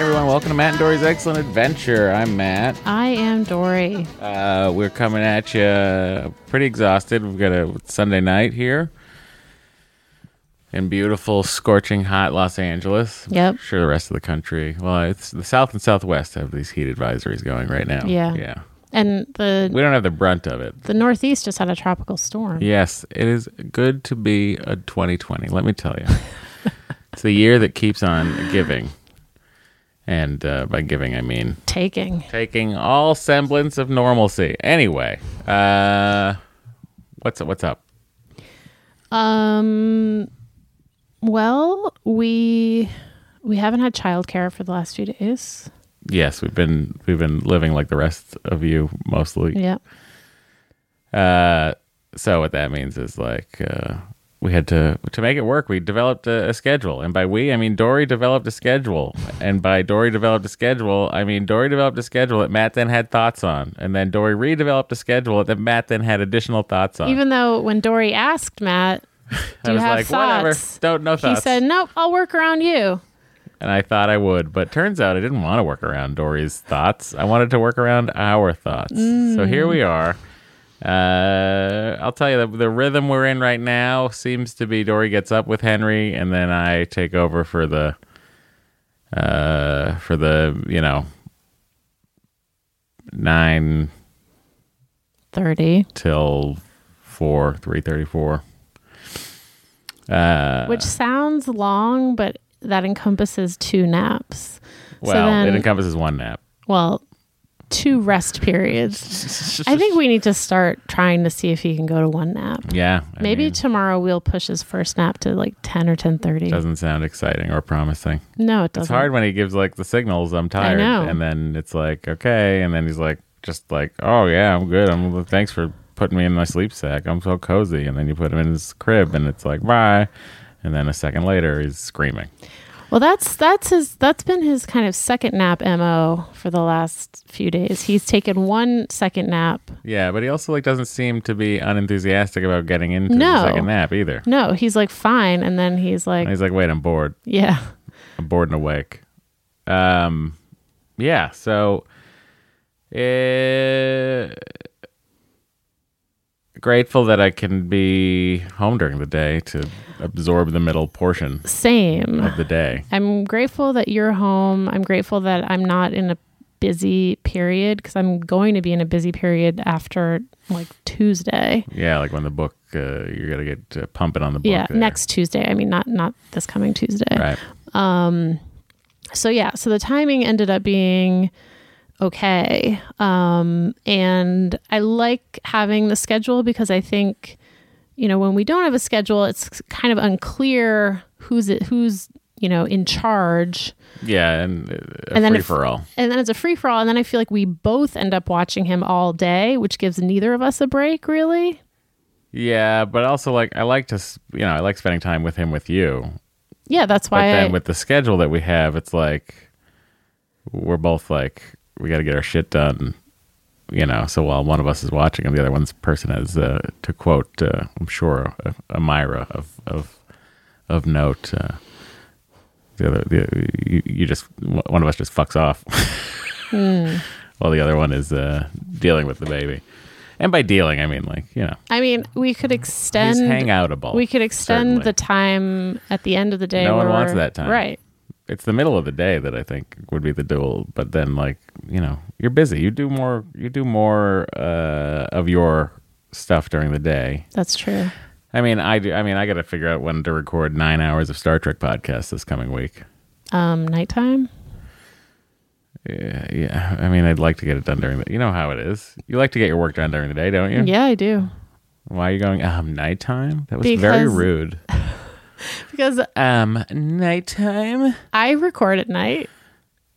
everyone, welcome to Matt and Dory's Excellent Adventure. I'm Matt. I am Dory. Uh, we're coming at you pretty exhausted. We've got a Sunday night here in beautiful, scorching hot Los Angeles. Yep. I'm sure the rest of the country. Well, it's the South and Southwest have these heat advisories going right now. Yeah. Yeah. And the We don't have the brunt of it. the Northeast just had a tropical storm. Yes, it is good to be a 2020. Let me tell you, it's the year that keeps on giving, and uh, by giving I mean Taking. taking all semblance of normalcy. Anyway, uh, what's what's up? Um well, we we haven't had childcare for the last few days. Yes, we've been we've been living like the rest of you mostly. Yeah. Uh, so what that means is like uh, we had to to make it work. We developed a, a schedule, and by we I mean Dory developed a schedule, and by Dory developed a schedule I mean Dory developed a schedule that Matt then had thoughts on, and then Dory redeveloped a schedule that Matt then had additional thoughts on. Even though when Dory asked Matt, I "Do you was have like, thoughts?" whatever, don't no He thoughts. said, "Nope, I'll work around you." and I thought I would, but turns out I didn't want to work around Dory's thoughts. I wanted to work around our thoughts. Mm. So here we are. Uh, I'll tell you the, the rhythm we're in right now seems to be Dory gets up with Henry, and then I take over for the uh for the you know nine 30, till four three thirty four. Uh, which sounds long, but that encompasses two naps. well, so then, it encompasses one nap. well, two rest periods. I think we need to start trying to see if he can go to one nap. Yeah, I Maybe mean, tomorrow we'll push his first nap to like 10 or 10:30. doesn't sound exciting or promising. No, it doesn't. It's hard when he gives like the signals. I'm tired, and then it's like okay, and then he's like just like oh yeah, I'm good. I'm thanks for putting me in my sleep sack. I'm so cozy. And then you put him in his crib and it's like, bye. And then a second later, he's screaming. Well, that's that's his that's been his kind of second nap mo for the last few days. He's taken one second nap. Yeah, but he also like doesn't seem to be unenthusiastic about getting into No. the second nap either. No, he's like fine, and then he's like, And he's like, wait, I'm bored. yeah, I'm bored and awake. Um, yeah. So, uh, grateful that I can be home during the day to absorb the middle portion same. of the day. I'm grateful that you're home. I'm grateful that I'm not in a busy period because I'm going to be in a busy period after like Tuesday. Yeah, like when the book, uh, you're gonna get uh, pumping on the book. yeah, there. next Tuesday. I mean, not not this coming Tuesday. Right. Um. so yeah so the timing ended up being okay um and i like having the schedule because i think you know when we don't have a schedule it's kind of unclear who's it who's you know in charge Yeah, and uh, a And then free for all. and then it's a free for all and then i feel like we both end up watching him all day which gives neither of us a break really Yeah, but also like I like to, you know, I like spending time with him with you. yeah that's But why I, then with the schedule that we have, it's like we're both like we got to get our shit done, you know. So while one of us is watching, and the other one's person is, uh, to quote, uh, I'm sure, a, a Myra of of of note. Uh, the other, the, you, you just one of us just fucks off, Hmm. while the other one is uh, dealing with the baby. And by dealing, I mean like you know I mean we could extend he's hangoutable. we could extend certainly. the time at the end of the day No one wants that time. right it's the middle of the day that I think would be the dual. But then, like you know, you're busy. You do more. You do more uh, of your stuff during the day. that's true I mean, I do. I mean, I got to figure out when to record nine hours of Star Trek podcast this coming week. um nighttime Yeah, yeah. I mean, I'd like to get it done during the. You know how it is. You like to get your work done during the day, don't you? Yeah, I do. Why are you going? Um, nighttime. That was very rude. Because Um, nighttime. I record at night.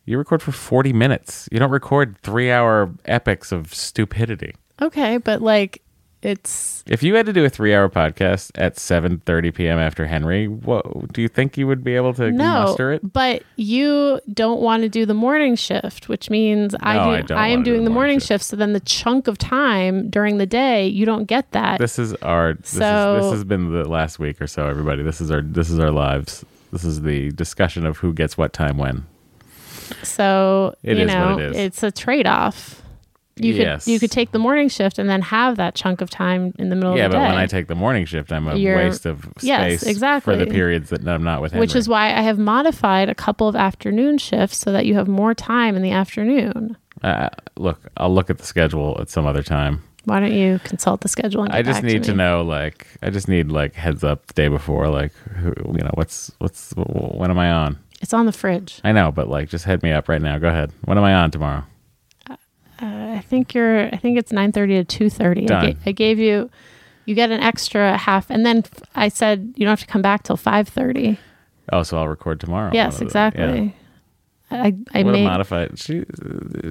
You record for forty minutes. You don't record three-hour epics of stupidity. Okay, but like it's If you had to do a three-hour podcast at 7:30 p.m. after Henry, what do you think you would be able to no, muster it? but you don't want to do the morning shift, which means I No, do. I I am wanna do doing the morning shift. shift. So then the chunk of time during the day, you don't get that. This is our. This, So- is, this has been the last week or so. Everybody, this is our. This is our lives. This is the discussion of who gets what time when. so It you know, it is. it's a trade off. You Yes. could you could take the morning shift and then have that chunk of time in the middle Yeah, of the day. Yeah, but when I take the morning shift, I'm a You're- waste of space Yes, exactly. for the periods that I'm not with Henry. which is why I have modified a couple of afternoon shifts so that you have more time in the afternoon. uh, look. I'll look at the schedule at some other time. Why don't you consult the schedule? I just need to, me? know, like, I just need like heads up the day before, like, who, you know, what's what's when am I on? It's on the fridge. I know, but like, just head me up right now. Go ahead. When am I on tomorrow? I think you're. I think it's nine thirty to two thirty. I, ga- I gave you. You get an extra half, and then f- I said you don't have to come back till five thirty. Oh, so I'll record tomorrow. Yes, One of the- exactly. I I What a made. modified. She,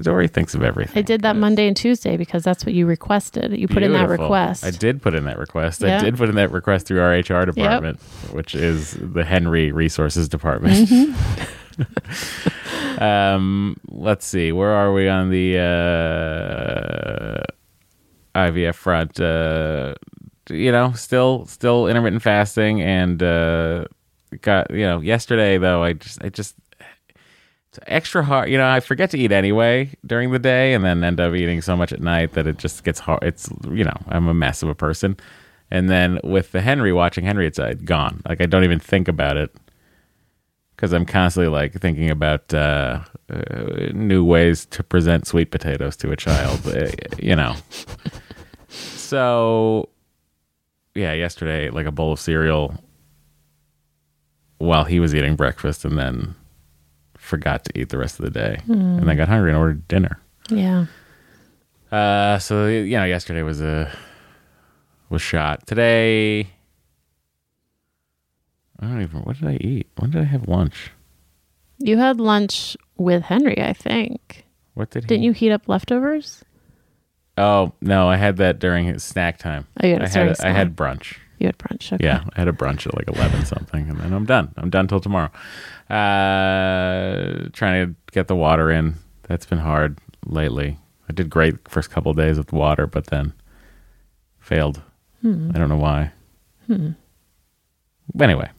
Dory thinks of everything. I did that. Monday and Tuesday because that's what you requested. You put in that Beautiful. request. I did put in that request. I did put in that request through our HR department, which is the Henry Resources Department. Mm-hmm. Um, let's see, where are we on the uh, IVF front? Uh, you know, still, still intermittent fasting, and uh, got you know. Yesterday though, I just, I just. It's extra hard, you know. I forget to eat anyway during the day, and then end up eating so much at night that it just gets hard. It's you know, I'm a mess of a person. And then with the Henry watching Henry, it's uh, gone. Like I don't even think about it because I'm constantly like thinking about uh, uh, new ways to present sweet potatoes to a child. uh, you know. So, yeah, yesterday, like a bowl of cereal while he was eating breakfast, and then forgot to eat the rest of the day, and then got hungry and ordered dinner. yeah. Uh, so you know, yesterday was a was shot. Today, I don't even. What did I eat? When did I have lunch? You had lunch with Henry, I think. What did? Didn't you heat up leftovers? Oh no, I had that during his snack time. Oh, you had I had during I had brunch. You had brunch. Okay. Yeah, I had a brunch at like eleven something, and then I'm done. I'm done till tomorrow. Uh, trying to get the water in. That's been hard lately. I did great first couple of days with water, but then failed. I don't know why. But anyway,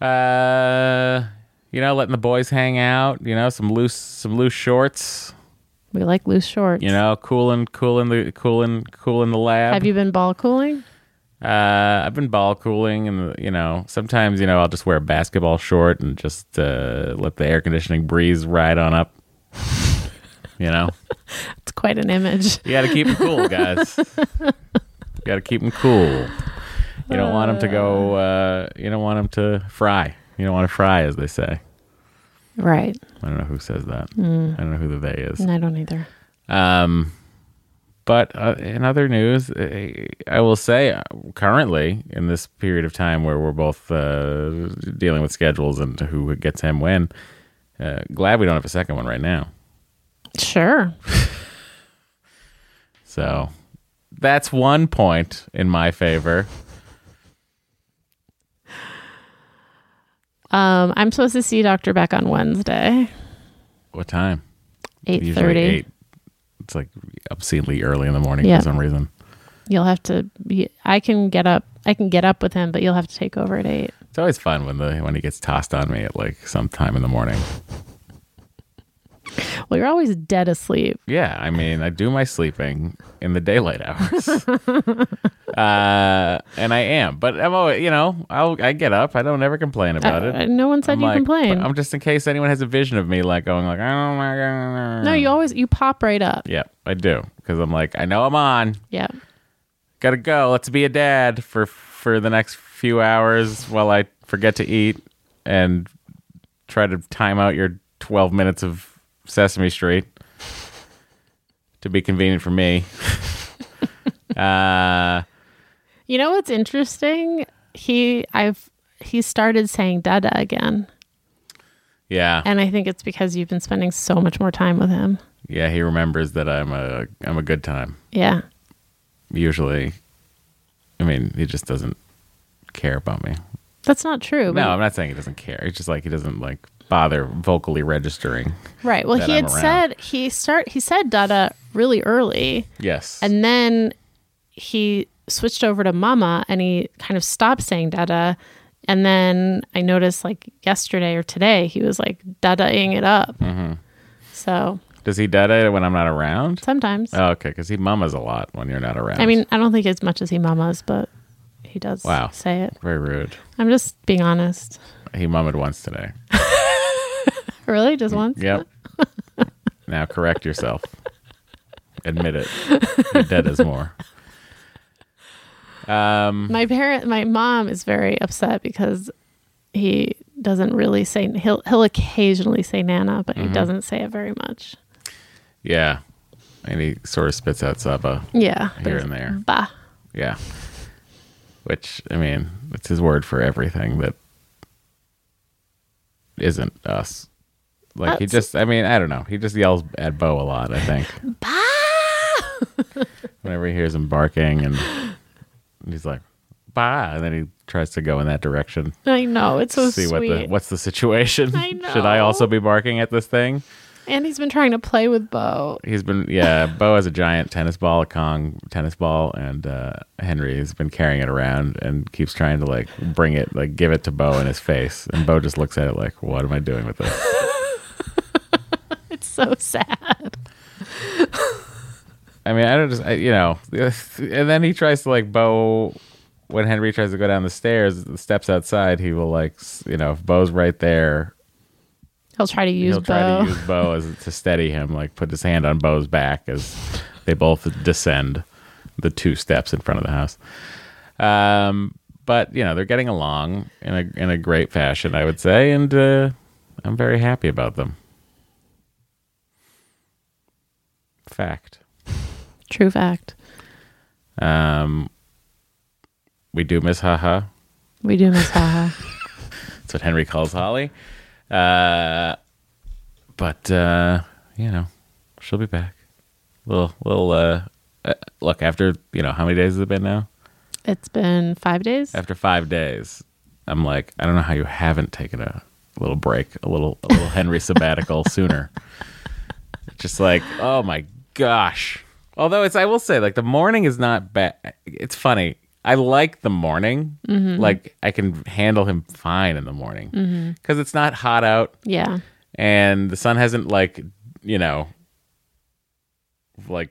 uh, you know, letting the boys hang out. You know, some loose, some loose shorts. We like loose shorts. You know, cooling, cooling the, cooling, cooling the lab. Have you been ball cooling? Uh, I've been ball cooling, and you know, sometimes you know I'll just wear a basketball short and just uh, let the air conditioning breeze ride on up. you know, It's quite an image. you got to keep them cool, guys. you got to keep them cool. You don't want them to go. Uh, you don't want them to fry. You don't want to fry, as they say. Right. I don't know who says that. I don't know who the they is. I don't either. Um, but uh, in other news, uh, I will say uh, currently in this period of time where we're both uh, dealing with schedules and who gets him when, uh, glad we don't have a second one right now. Sure. So that's one point in my favor. Um, I'm supposed to see Dr. Beck on Wednesday, What time? eight thirty. It's like obscenely early in the morning Yeah. for some reason. You'll have to. Be, I can get up. I can get up with him, but you'll have to take over at eight. It's always fun when the when he gets tossed on me at like some time in the morning. Well, you're always dead asleep. Yeah, I mean, I do my sleeping in the daylight hours, uh, and I am. But I'm always, you know, I'll I get up. I don't ever complain about Uh, it. no one said I'm you like- complain. I'm just in case anyone has a vision of me like going like, oh my god. no, you always you pop right up. Yeah, I do because I'm like, I know I'm on. Yeah. Gotta go. Let's be a dad for for the next few hours while I forget to eat and try to time out your 12 minutes of Sesame Street to be convenient for me. uh, You know what's interesting? He I've he started saying dada again. yeah, And I think it's because you've been spending so much more time with him. yeah. He remembers that I'm a I'm a good time. Yeah. Usually, I mean, he just doesn't care about me. That's not true. No, I'm not saying he doesn't care. It's just like he doesn't like bother vocally registering. right. Well, he I'm had around. said he start he said dada really early. Yes. And then he switched over to mama and he kind of stopped saying dada. And then I noticed like yesterday or today, he was like dadaing it up. Mm-hmm. So Does he dada when I'm not around? sometimes. Oh, okay, because he mamas a lot when you're not around. I mean, I don't think as much as he mamas, but he does Wow. say it. very rude. I'm just being honest. He mummed once today. Really? Just once? Yep. now correct yourself. Admit it. He dead as more. Um. My parent, my mom is very upset because he doesn't really say, he'll, he'll occasionally say Nana, but Mm-hmm. he doesn't say it very much. Yeah. And he sort of spits out Saba Yeah. here and there. Bah. Yeah. Which I mean, it's his word for everything that isn't us. Like he just I mean, I don't know. He just yells at Bo a lot, I think. Bah! Whenever he hears him barking and he's like, bah and then he tries to go in that direction. I know. It's so see sweet. what the what's the situation. I Should I also be barking at this thing? and he's been trying to play with Bo. He's been yeah, Bo has a giant tennis ball, a Kong tennis ball, and uh, Henry has been carrying it around and keeps trying to like bring it, like give it to Bo in his face, and Bo just looks at it like, "What am I doing with this?" It's so sad. I mean, I don't just, I, you know, and then he tries to like Bo when Henry tries to go down the stairs, the steps outside. He will like, you know, if Bo's right there, He'll try to use he'll try Bo. to use Bo as to steady him, like put his hand on Bo's back as they both descend the two steps in front of the house. Um, but you know they're getting along in a in a great fashion, I would say, and uh, I'm very happy about them. Fact. True fact. Um, we do miss haha. We do miss Haha. That's what Henry calls Holly. Uh, but uh, you know, she'll be back. Little, little. Uh, uh, look, after you know how many days has it been now? It's been five days. After five days, I'm like, I don't know how you haven't taken a little break, a little, a little Henry sabbatical sooner. Just like, oh my gosh. Although it's, I will say, like the morning is not bad. It's funny. I like the morning. Mm-hmm. Like I can handle him fine in the morning mm-hmm. because it's not hot out Yeah. and the sun hasn't like you know like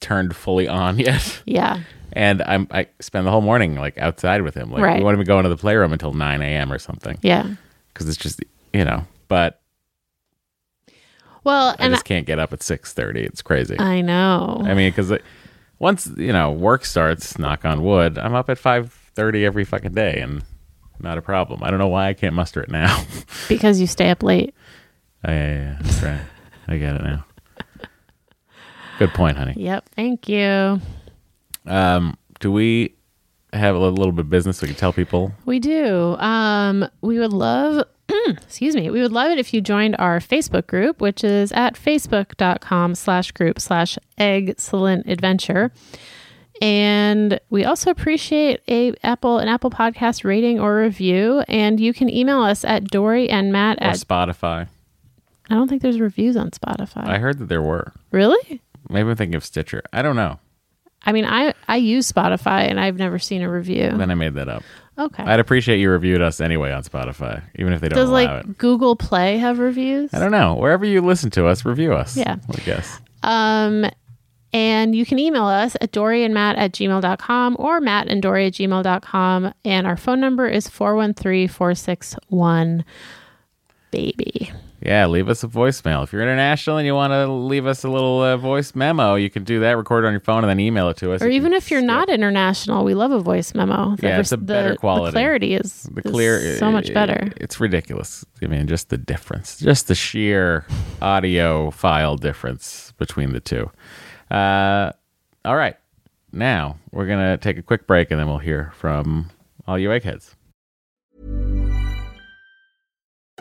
turned fully on yet Yeah. and i'm i spend the whole morning like outside with him like Right. we won't even go into the playroom until 9 a.m or something Yeah. because it's just you know but Well, i just can't get up at 6.30 it's crazy I, I know. i mean because once you know work starts knock on wood i'm up at 5.30 every fucking day and not a problem i don't know why i can't muster it now because you stay up late. Oh, yeah, yeah, yeah. That's right. I get it now. Good point, honey. Yep. Thank you. Um, do we have a little bit of business we can tell people? We do. Um, we would love, excuse me, we would love it if you joined our Facebook group, which is at facebook.com slash group slash excellent adventure. And we also appreciate a Apple an Apple podcast rating or review. And you can email us at Dory and Matt Or at Spotify? I don't think there's reviews on Spotify. I heard that there were. really? Maybe I'm thinking of Stitcher. I don't know. I mean, I I use Spotify and I've never seen a review. Then I made that up. Okay. I'd appreciate you reviewed us anyway on Spotify, even if they don't Does allow like it. Google Play have reviews? I don't know. Wherever you listen to us, review us. Yeah. I guess. Um, and you can email us at doryandmatt at gmail.com or matt and dory at gmail.com. And our phone number is 413 461 baby. Yeah, leave us a voicemail. If you're international and you want to leave us a little uh, voice memo, you can do that. Record it on your phone and then email it to us. Or even if you're skip- not international, we love a voice memo. The Yeah, it's a vers- better the, quality. The clarity is, the is clear so much better. It's ridiculous. I mean, just the difference, just the sheer audio file difference between the two. Uh, all right, now we're gonna take a quick break and then we'll hear from all you eggheads.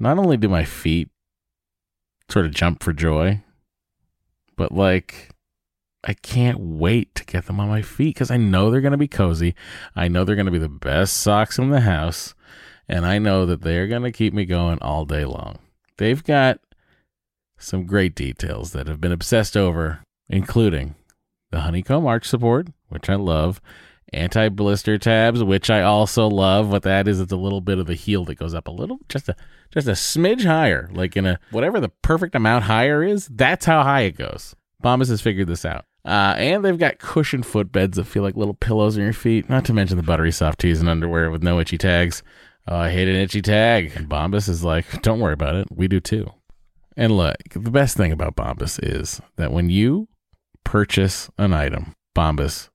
not only do my feet sort of jump for joy, but like I can't wait to get them on my feet because I know they're going to be cozy. I know they're going to be the best socks in the house. And I know that they're going to keep me going all day long. They've got some great details that have been obsessed over, including the honeycomb arch support, which I love, anti blister tabs, which I also love. What that is, it's a little bit of the heel that goes up a little, just a just a smidge higher, like in a whatever the perfect amount higher is. That's how high it goes. Bombas has figured this out. Uh, and they've got cushioned footbeds that feel like little pillows on your feet. Not to mention the buttery soft tees and underwear with no itchy tags. Oh, I hate an itchy tag. And Bombas is like, don't worry about it. We do too. And look, the best thing about Bombas is that when you purchase an item, Bombas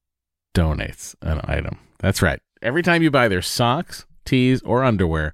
donates an item. That's right. Every time you buy their socks, tees, or underwear,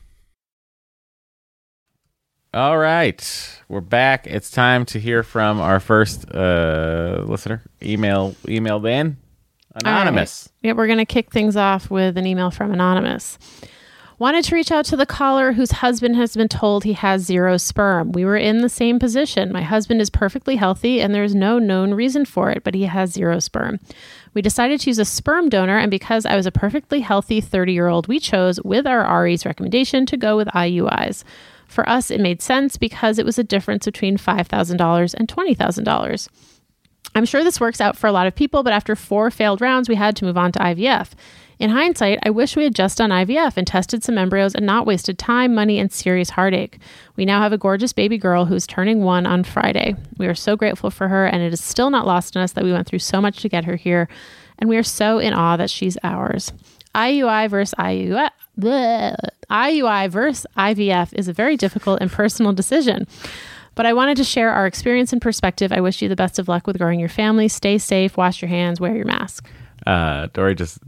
All right, we're back. It's time to hear from our first uh, listener. Email emailed in anonymous. Right. Yeah, we're going to kick things off with an email from Anonymous. Wanted to reach out to the caller whose husband has been told he has zero sperm. We were in the same position. My husband is perfectly healthy and there's no known reason for it, but he has zero sperm. We decided to use a sperm donor, and because I was a perfectly healthy 30 year old, we chose, with our RE's recommendation, to go with IUIs. For us, it made sense because it was a difference between $5,000 and $20,000. I'm sure this works out for a lot of people, but after four failed rounds, we had to move on to IVF. In hindsight, I wish we had just done IVF and tested some embryos and not wasted time, money, and serious heartache. We now have a gorgeous baby girl who's turning one on Friday. We are so grateful for her, and it is still not lost on us that we went through so much to get her here, and we are so in awe that she's ours. IUI versus IUI. Bleh. IUI versus IVF is a very difficult and personal decision. But I wanted to share our experience and perspective. I wish you the best of luck with growing your family. Stay safe, wash your hands, wear your mask. Uh, Dory just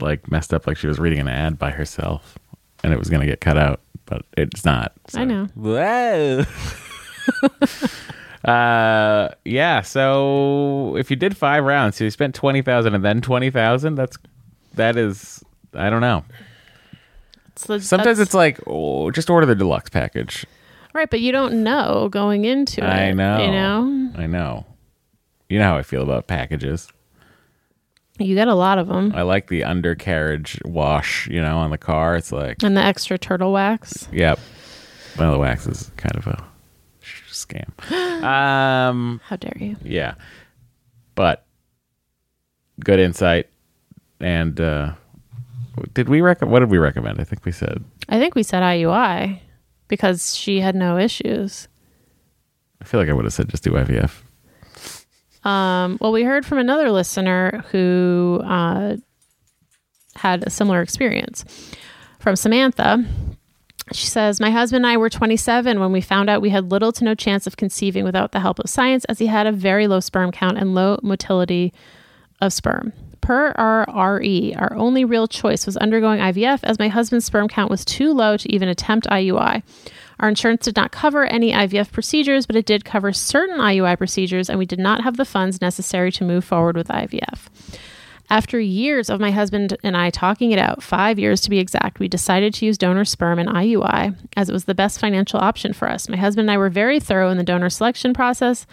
like messed up like she was reading an ad by herself and it was going to get cut out, but it's not. I know. Whoa. uh, yeah. So if you did five rounds, so you spent 20,000 and then 20,000, that's, that is, I don't know. So Sometimes it's like, oh, just order the deluxe package. right, but you don't know going into it. I know. You know, I know. You know how I feel about packages. you get a lot of them, I like the undercarriage wash, you know, on the car. It's like, and the extra turtle wax. yep. Well, the wax is kind of a scam. Um, How dare you? yeah, but good insight. And uh, did we recommend? What did we recommend? I think we said. I think we said IUI because she had no issues. I feel like I would have said just do IVF. Um, well, we heard from another listener who uh, had a similar experience from Samantha. She says, My husband and I were 27 when we found out we had little to no chance of conceiving without the help of science, as he had a very low sperm count and low motility of sperm. Per our RE, our only real choice was undergoing IVF, as my husband's sperm count was too low to even attempt IUI. Our insurance did not cover any IVF procedures, but it did cover certain IUI procedures, and we did not have the funds necessary to move forward with IVF. After years of my husband and I talking it out, five years to be exact, we decided to use donor sperm and IUI as it was the best financial option for us. My husband and I were very thorough in the donor selection process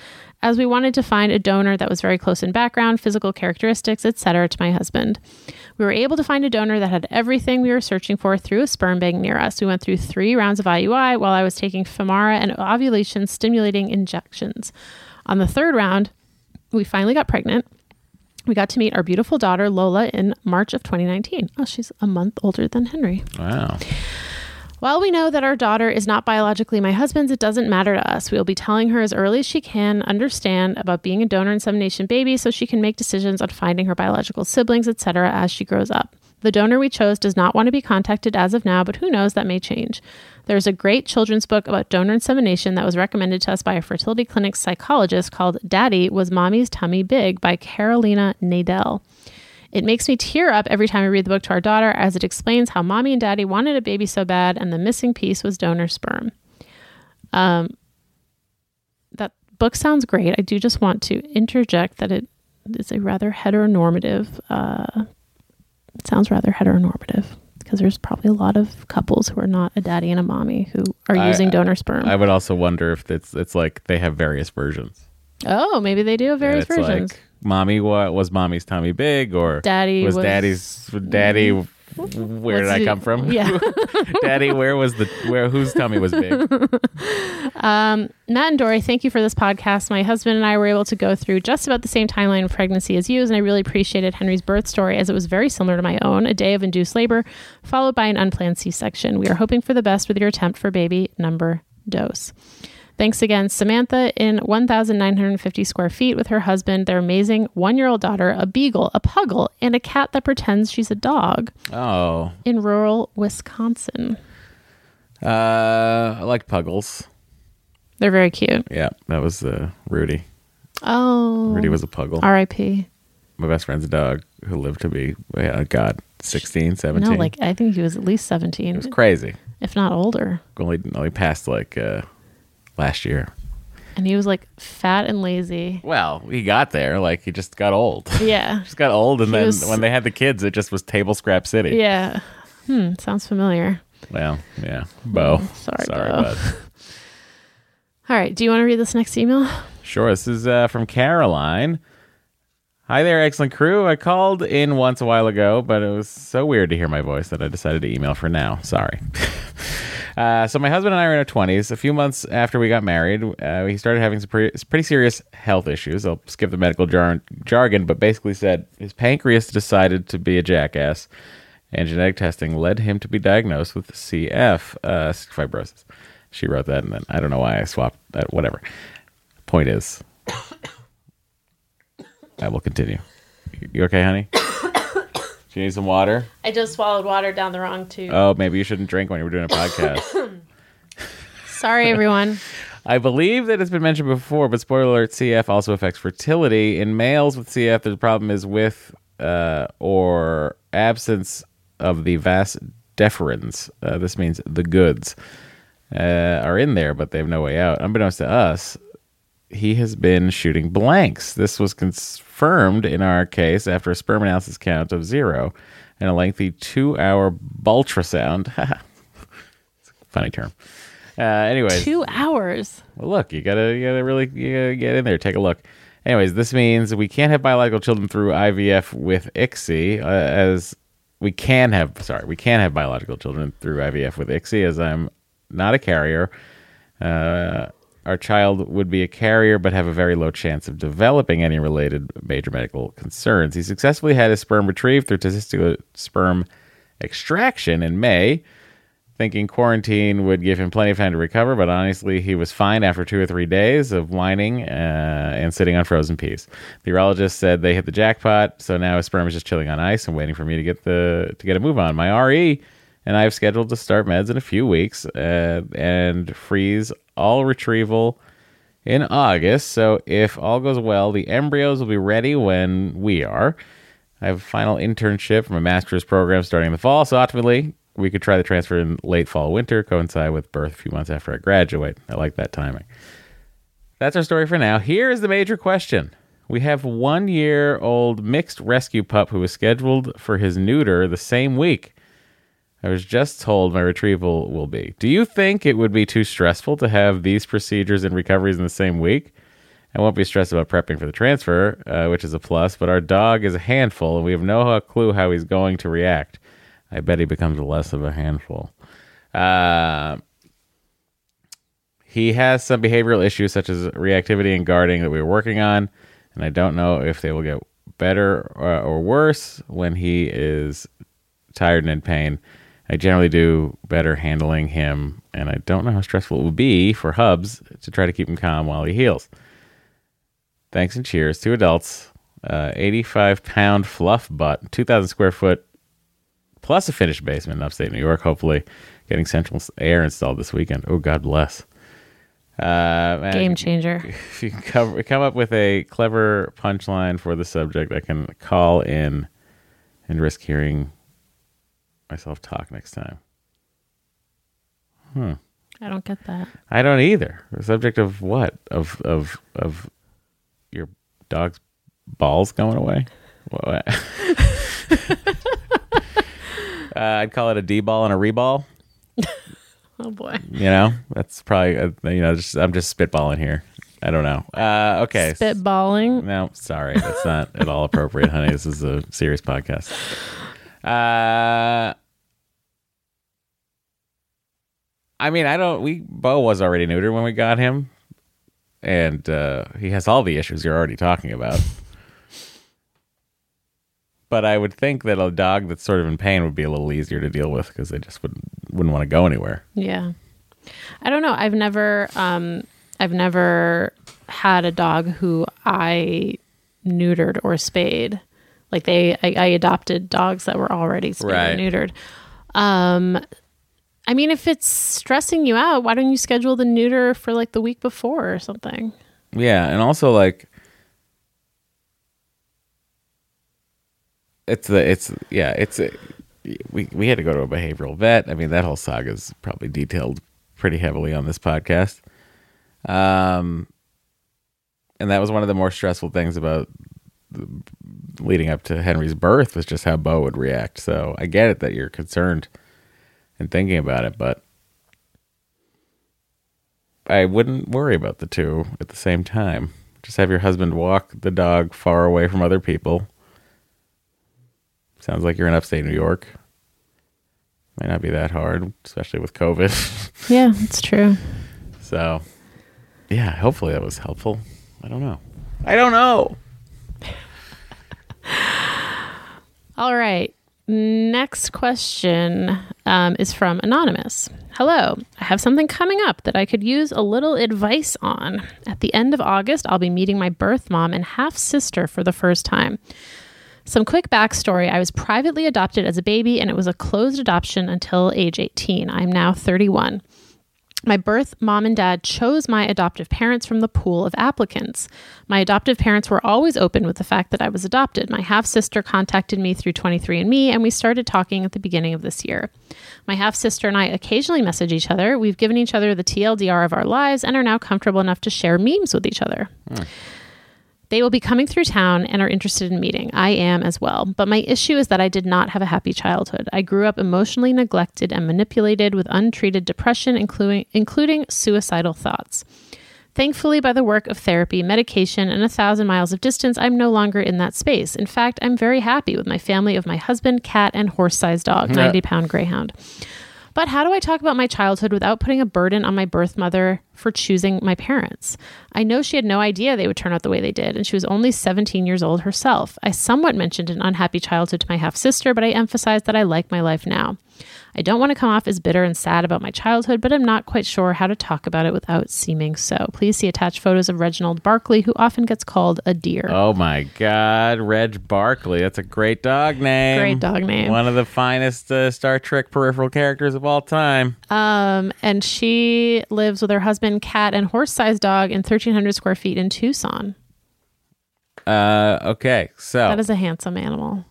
as we wanted to find a donor that was very close in background, physical characteristics, etc. to my husband. We were able to find a donor that had everything we were searching for through a sperm bank near us. We went through three rounds of IUI while I was taking Femara and ovulation stimulating injections. On the third round, we finally got pregnant. We got to meet our beautiful daughter Lola in March of 2019. Oh, she's a month older than Henry. Wow. While we know that our daughter is not biologically my husband's, it doesn't matter to us. We will be telling her as early as she can understand about being a donor insemination baby so she can make decisions on finding her biological siblings, etc., as she grows up. The donor we chose does not want to be contacted as of now, but who knows, that may change. There's a great children's book about donor insemination that was recommended to us by a fertility clinic psychologist called Daddy Was Mommy's Tummy Big by Carolina Nadel. It makes me tear up every time I read the book to our daughter as it explains how mommy and daddy wanted a baby so bad and the missing piece was donor sperm. Um, that book sounds great. I do just want to interject that it is a rather heteronormative, uh, it sounds rather heteronormative because there's probably a lot of couples who are not a daddy and a mommy who are I- using donor sperm. I would also wonder if it's it's like they have various versions. oh, maybe they do have various versions. Like, mommy what was mommy's tummy big or Daddy was, was- daddy's daddy where did I come from? Yeah. daddy, where was the where whose tummy was big? Um, Matt and Dory, thank you for this podcast. My husband and I were able to go through just about the same timeline of pregnancy as you, and I really appreciated Henry's birth story as it was very similar to my own a day of induced labor, followed by an unplanned C section. We are hoping for the best with your attempt for baby number dose. Thanks again, Samantha, in 1,950 square feet with her husband, their amazing one year old daughter, a beagle, a puggle, and a cat that pretends she's a dog Oh, in rural Wisconsin. uh, I like puggles. They're very cute. Yeah, that was uh, Rudy. Oh, Rudy was a puggle. R.I.P. My best friend's dog who lived to be, yeah, God, 16, 17. No, like I think he was at least 17. it was crazy. if not older. Only, only passed like uh, last year. And he was like fat and lazy. Well, he got there. Like he just got old. Yeah. just got old, and He then was- when they had the kids, it just was table scrap city. Yeah. Hmm. Sounds familiar. Well, yeah, Bo. sorry, sorry, Bo. bud. All right. Do you want to read this next email? Sure. This is uh, from Caroline. Hi there, excellent crew. I called in once a while ago, but it was so weird to hear my voice that I decided to email for now. Sorry. uh, so, my husband and I are in our 20s. A few months after we got married, uh, he started having some pretty, pretty serious health issues. I'll skip the medical jar- jargon, but basically said his pancreas decided to be a jackass, and genetic testing led him to be diagnosed with CF, uh, fibrosis. She wrote that, and then I don't know why I swapped that. Whatever. Point is, I will continue. You okay, honey? Do you need some water? I just swallowed water down the wrong tube. Oh, maybe you shouldn't drink when you were doing a podcast. Sorry, everyone. I believe that it's been mentioned before, but spoiler alert: CF also affects fertility in males with CF. The problem is with uh, or absence of the vas deferens. Uh, this means the goods uh, are in there, but they have no way out. Unbeknownst to us, he has been shooting blanks. This was confirmed in our case after a sperm analysis count of zero and a lengthy two-hour ultrasound. Funny term. Uh, anyways, Two hours. well, look, you gotta, you gotta really, you gotta get in there, take a look. Anyways, this means we can't have biological children through IVF with ICSI, uh, as we can have. Sorry, we can have biological children through IVF with ICSI, as I'm not a carrier. Uh, our child would be a carrier, but have a very low chance of developing any related major medical concerns. He successfully had his sperm retrieved through testicular sperm extraction in May thinking quarantine would give him plenty of time to recover, but honestly, he was fine after two or three days of whining uh, and sitting on frozen peas. The urologist said they hit the jackpot, so now his sperm is just chilling on ice and waiting for me to get the to get a move on. My RE and I have scheduled to start meds in a few weeks uh, and freeze all retrieval in August. So if all goes well, the embryos will be ready when we are. I have a final internship from a master's program starting in the fall, so ultimately we could try the transfer in late fall, winter, coincide with birth a few months after I graduate. I like that timing. That's our story for now. Here is the major question. We have one year old mixed rescue pup who was scheduled for his neuter the same week. I was just told my retrieval will be. Do you think it would be too stressful to have these procedures and recoveries in the same week? I won't be stressed about prepping for the transfer, uh, which is a plus, but our dog is a handful and we have no clue how he's going to react. I bet he becomes less of a handful. Uh, he has some behavioral issues such as reactivity and guarding that we are working on, and I don't know if they will get better or, or worse when he is tired and in pain. I generally do better handling him, and I don't know how stressful it will be for Hubs to try to keep him calm while he heals. Thanks and cheers. Two adults, uh, 85 pound fluff butt, 2,000 square foot, plus a finished basement in upstate New York. Hopefully, getting central air installed this weekend. Oh, God bless. Uh, Game changer. If you can cover, come up with a clever punchline for the subject, I can call in and risk hearing myself talk next time. I don't get that. I don't either. The subject of what? Of of of your dog's balls going away? What? uh, I'd call it a D ball and a reball. Oh boy. You know, that's probably uh, you know. Just, I'm just spitballing here. I don't know. Uh, okay. Spitballing. No, sorry, that's not at all appropriate, honey. This is a serious podcast. Uh, I mean, I don't. We Bo was already neutered when we got him, and uh, he has all the issues you're already talking about. But I would think that a dog that's sort of in pain would be a little easier to deal with because they just wouldn't wouldn't want to go anywhere. Yeah. I don't know. I've never um I've never had a dog who I neutered or spayed. Like they I, I adopted dogs that were already spayed Right. and neutered. Um I mean if it's stressing you out, why don't you schedule the neuter for like the week before or something? Yeah, and also like it's the it's yeah it's a, we we had to go to a behavioral vet. I mean that whole saga is probably detailed pretty heavily on this podcast. Um, and that was one of the more stressful things about the, leading up to Henry's birth was just how Bo would react. So I get it that you're concerned and thinking about it, but I wouldn't worry about the two at the same time. Just have your husband walk the dog far away from other people. Sounds like you're in upstate New York. Might not be that hard, especially with COVID. Yeah, it's true. so, yeah, hopefully that was helpful. I don't know. I don't know. All right. Next question um, is from Anonymous. Hello. I have something coming up that I could use a little advice on. At the end of August, I'll be meeting my birth mom and half sister for the first time. Some quick backstory I was privately adopted as a baby, and it was a closed adoption until age 18. I'm now 31. My birth mom and dad chose my adoptive parents from the pool of applicants. My adoptive parents were always open with the fact that I was adopted. My half sister contacted me through 23andMe, and we started talking at the beginning of this year. My half sister and I occasionally message each other. We've given each other the TLDR of our lives and are now comfortable enough to share memes with each other. Hmm. They will be coming through town and are interested in meeting. I am as well. But my issue is that I did not have a happy childhood. I grew up emotionally neglected and manipulated with untreated depression, including, including suicidal thoughts. Thankfully, by the work of therapy, medication, and a thousand miles of distance, I'm no longer in that space. In fact, I'm very happy with my family of my husband, cat, and horse sized dog, 90 pound greyhound. But how do I talk about my childhood without putting a burden on my birth mother for choosing my parents? I know she had no idea they would turn out the way they did, and she was only 17 years old herself. I somewhat mentioned an unhappy childhood to my half sister, but I emphasized that I like my life now. I don't want to come off as bitter and sad about my childhood, but I'm not quite sure how to talk about it without seeming so. Please see attached photos of Reginald Barkley, who often gets called a deer. Oh my God, Reg Barkley. That's a great dog name. Great dog name. One of the finest uh, Star Trek peripheral characters of all time. Um, and she lives with her husband, cat, and horse-sized dog in 1,300 square feet in Tucson. Uh, okay, so That is a handsome animal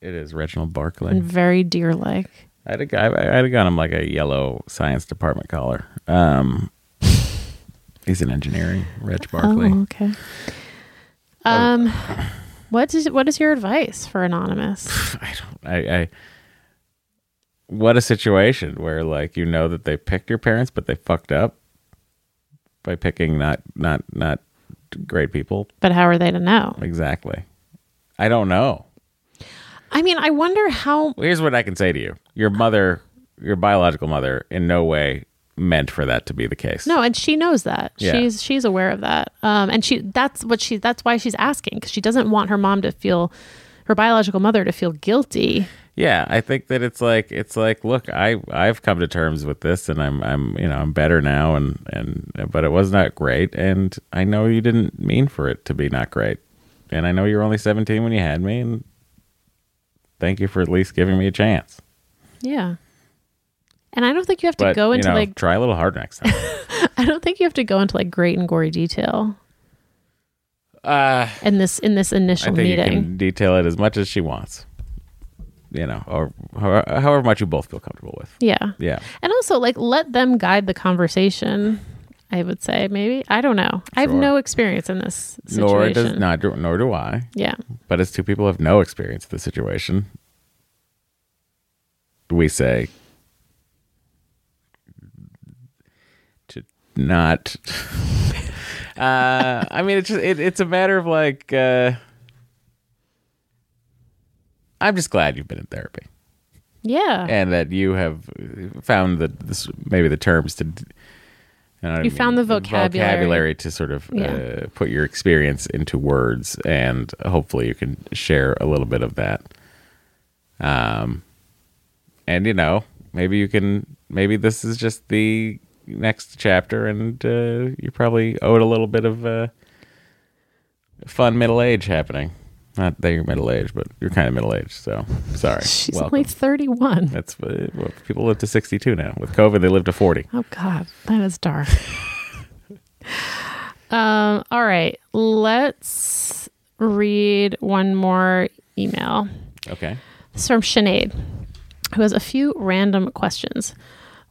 it is Reginald Barkley. and very deer-like. I had a guy. I had a got him like a yellow science department collar. Um, he's in engineering. Reg Barkley. Oh, okay. Um, what is what is your advice for anonymous? I don't. I, I. What a situation where like you know that they picked your parents, but they fucked up by picking not not not great people. But how are they to know? Exactly. I don't know. I mean, I wonder how. Here's what I can say to you: your mother, your biological mother, in no way meant for that to be the case. No, and she knows that. Yeah. She's she's aware of that. Um, and she that's what she that's why she's asking because she doesn't want her mom to feel her biological mother to feel guilty. Yeah, I think that it's like it's like look, I I've come to terms with this and I'm I'm you know, I'm better now and and but it was not great and I know you didn't mean for it to be not great. And I know you were only 17 when you had me and thank you for at least giving me a chance. Yeah. And I don't think you have to But go you into know, like try a little harder next time. I don't think you have to go into like great and gory detail uh in this in this I initial think meeting. you can detail it as much as she wants. You know, or however, however much you both feel comfortable with. Yeah. Yeah. And also like let them guide the conversation. I would say maybe. I don't know. I have no experience in this situation. Nor does not nor do I. Yeah. But as two people have no experience of the situation, we say to not uh, I mean, it's just it, it's a matter of like. Uh, I'm just glad you've been in therapy Yeah. and that you have found that this, maybe the terms to. I don't know I You found the vocabulary. vocabulary to sort of Yeah. uh, put your experience into words, and hopefully you can share a little bit of that. Um, and you know, maybe you can. Maybe this is just the next chapter, and uh, you probably owed a little bit of uh, fun middle age happening. Not that you're middle aged, but you're kind of middle aged. So sorry. She's Welcome. only 31. That's uh, well, people live to 62 now. With COVID, they live to 40. Oh God, that is dark. um, all right, let's read one more email. Okay. This is from Sinead, who has a few random questions.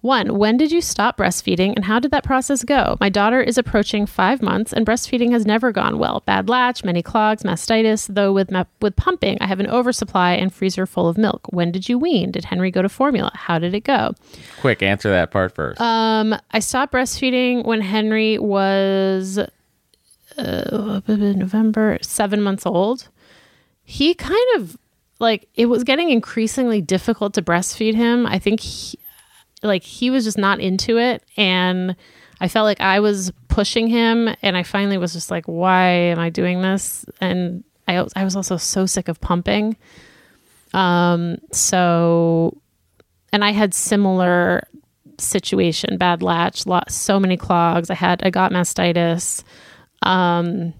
One, when did you stop breastfeeding and how did that process go? My daughter is approaching five months and breastfeeding has never gone well. Bad latch, many clogs, mastitis, though with, ma- with pumping, I have an oversupply and freezer full of milk. When did you wean? Did Henry go to formula? How did it go? Quick, answer that part first. Um, I stopped breastfeeding when Henry was uh, November, seven months old. He kind of like it was getting increasingly difficult to breastfeed him. I think he, like he was just not into it, and I felt like I was pushing him, and I finally was just like, "Why am I doing this?" And I I was also so sick of pumping. Um, so, and I had similar situation bad latch lot so many clogs i had i got mastitis um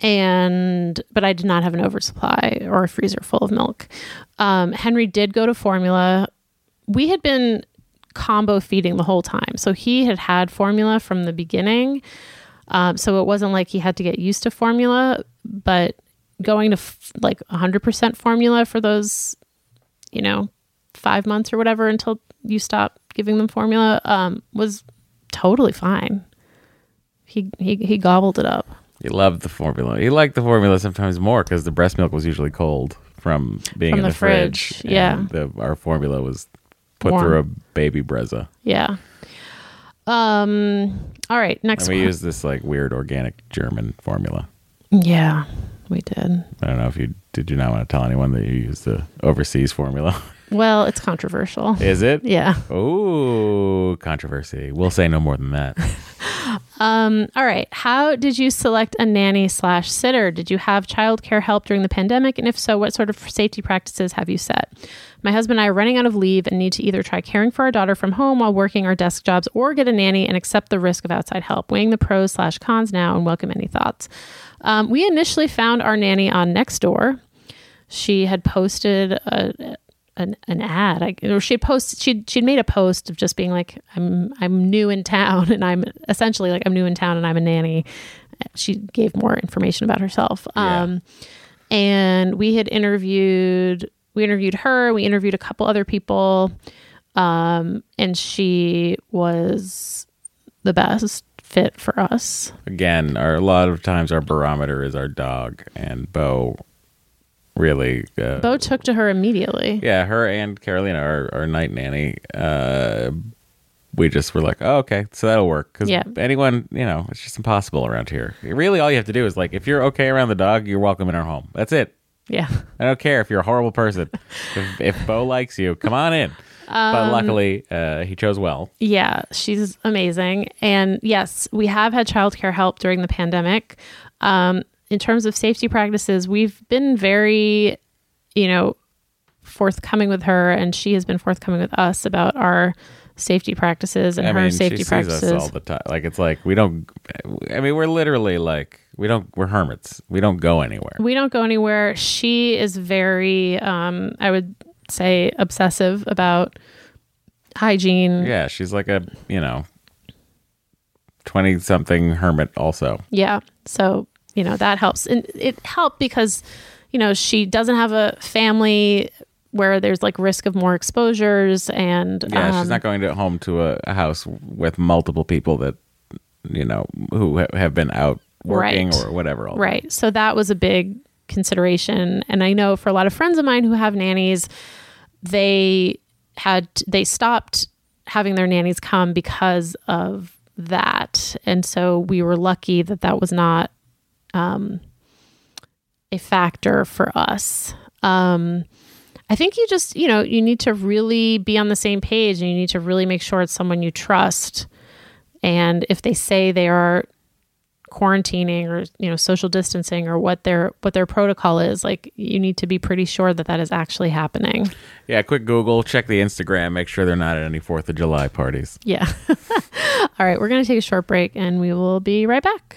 and but i did not have an oversupply or a freezer full of milk um henry did go to formula we had been combo feeding the whole time so he had had formula from the beginning um, so it wasn't like he had to get used to formula but going to f- like 100% formula for those you know five months or whatever until you stop giving them formula um, was totally fine. He, he he gobbled it up. he loved the formula. He liked the formula sometimes more because the breast milk was usually cold from being From in the the, fridge. fridge, yeah. The, our formula was put Warm. through a baby brezza. Yeah. Um. All right. Next And we one. used this like weird organic German formula. yeah, we did. I don't know if you did you not want to tell anyone that you used the overseas formula. Well, it's controversial. Is it? Yeah. Oh, controversy. We'll say no more than that. Um, all right. How did you select a nanny slash sitter? Did you have childcare help during the pandemic? And if so, what sort of safety practices have you set? My husband and I are running out of leave and need to either try caring for our daughter from home while working our desk jobs or get a nanny and accept the risk of outside help. Weighing the pros slash cons now and welcome any thoughts. Um, we initially found our nanny on Nextdoor. She had posted a, an, an ad. I, or she posted she'd, she'd made a post of just being like i'm i'm new in town and i'm essentially like i'm new in town and i'm a nanny. She gave more information about herself. Yeah. um and we had interviewed we interviewed her we interviewed a couple other people um and she was the best fit for us. Again, our a lot of times our barometer is our dog, and Bo really. Uh, bo took to her immediately Yeah, her and Carolina, our, our night nanny, uh, we just were like, oh, okay, so that'll work. Because Yeah. anyone, you know, it's just impossible around here. Really, all you have to do is like, if you're okay around the dog, you're welcome in our home. That's it. yeah I don't care if you're a horrible person. if, if Bo likes you, come on in. Um, but luckily, uh, he chose well. Yeah, she's amazing. And yes, we have had childcare help during the pandemic. Um, in terms of safety practices, we've been very, you know, forthcoming with her, and she has been forthcoming with us about our safety practices and I her mean, safety she sees practices. us all the time. Like it's like we don't. I mean, we're literally like we don't. We're hermits. We don't go anywhere. we don't go anywhere. She is very, um, I would say, obsessive about hygiene. Yeah, she's like a you know twenty something hermit. Also, Yeah. So, you know, that helps. And it helped because, you know, she doesn't have a family where there's like risk of more exposures and yeah, um, she's not going to home to a, a house with multiple people that you know who ha- have been out working Right. or whatever. All right. So that was a big consideration. And I know for a lot of friends of mine who have nannies, they had they stopped having their nannies come because of that. And so we were lucky that that was not um, a factor for us. Um, I think you just, you know, you need to really be on the same page and you need to really make sure it's someone you trust. And if they say they are quarantining or you know social distancing or what their what their protocol is like you need to be pretty sure that that is actually happening Yeah, quick Google, check the Instagram, make sure they're not at any Fourth of July parties. yeah all right we're going to take a short break and we will be right back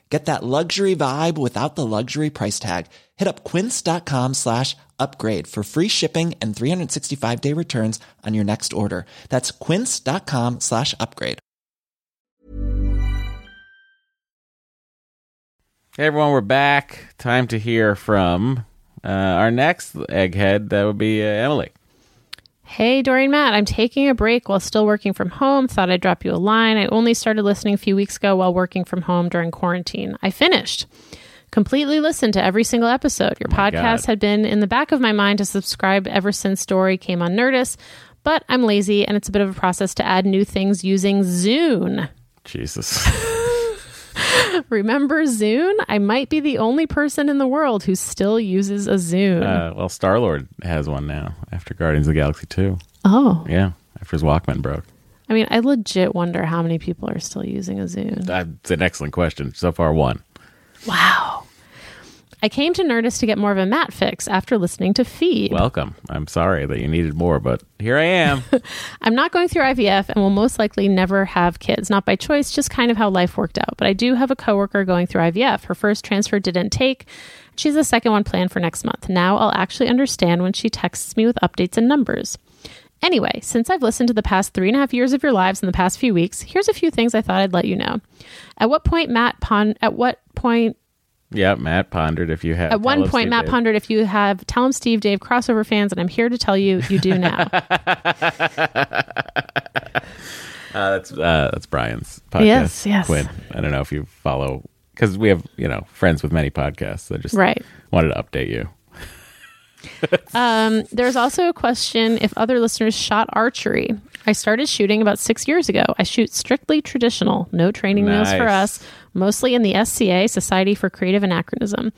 Get that luxury vibe without the luxury price tag. Hit up quince.com slash upgrade for free shipping and 365 day returns on your next order. That's quince.com slash upgrade. Hey everyone, we're back. Time to hear from uh, our next egghead. That would be uh, Emily. Hey, Doreen Matt, I'm taking a break while still working from home. Thought I'd drop you a line. I only started listening a few weeks ago while working from home during quarantine. I finished. Completely listened to every single episode. Your oh my podcast God. had been in the back of my mind to subscribe ever since Story came on Nerdist, but I'm lazy and it's a bit of a process to add new things using Zune. Jesus. Remember Zune? I might be the only person in the world who still uses a Zune. uh, well, Star Lord has one now after Guardians of the Galaxy 2. oh, Yeah, after his Walkman broke. I mean, I legit wonder how many people are still using a Zune. That's an excellent question. So far, one. Wow. I came to Nerdist to get more of a Matt fix after listening to Feed. Welcome. I'm sorry that you needed more, but here I am. I'm not going through IVF and will most likely never have kids. Not by choice, just kind of how life worked out. But I do have a coworker going through IVF. Her first transfer didn't take. She's the second one planned for next month. Now I'll actually understand when she texts me with updates and numbers. Anyway, since I've listened to the past three and a half years of your lives in the past few weeks, here's a few things I thought I'd let you know. At what point Matt Pon at what point yeah, Matt pondered if you have. At one point, Matt pondered if you have Tell 'em Steve Dave crossover fans, and I'm here to tell you, you do now. Uh, that's uh, that's Brian's podcast. Yes, yes. Quinn. I don't know if you follow because we have you know friends with many podcasts. So just Right. wanted to update you. Um, there's also a question if other listeners shot archery. I started shooting about six years ago. I shoot strictly traditional, no training wheels for us, mostly in the SCA, Society for Creative Anachronism.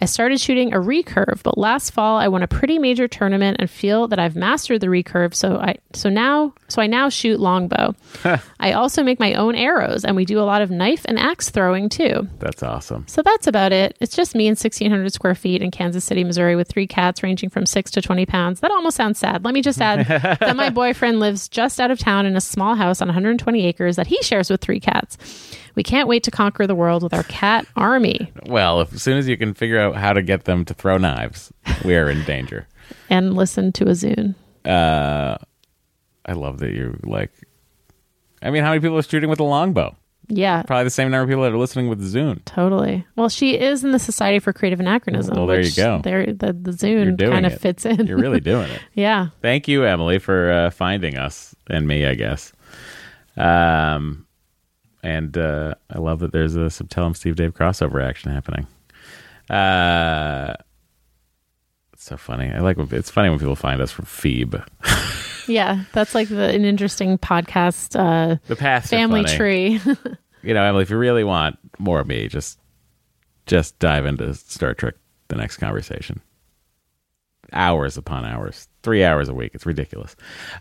I started shooting a recurve, but last fall I won a pretty major tournament and feel that I've mastered the recurve. So I so now so I now shoot longbow. I also make my own arrows, and we do a lot of knife and axe throwing too. That's awesome. So that's about it. It's just me in 1,600 square feet in Kansas City, Missouri, with three cats ranging from six to 20 pounds. That almost sounds sad. Let me just add that my boyfriend lives just out of town in a small house on 120 acres that he shares with three cats. We can't wait to conquer the world with our cat army Well, if, as soon as you can figure out how to get them to throw knives, we are in danger. and listen to a Zune. Uh, I love that you're like. I mean, how many people are shooting with a longbow? Yeah, Probably the same number of people that are listening with Zune. totally. Well, she is in the Society for Creative Anachronism. Well, there you which go. There, the, the Zune doing kind of it. fits in. You're really doing it. yeah. Thank you, Emily, for uh, finding us and me, I guess. Um, and uh, I love that there's a some Tell 'em Steve Dave crossover action happening. Uh, it's so funny. I like when, it's funny when people find us from Phoebe. Yeah. That's like the, an interesting podcast uh, The past family funny. tree. You know, Emily, if you really want more of me, just just dive into Star Trek. The next conversation. Hours upon hours, three hours a week. It's ridiculous.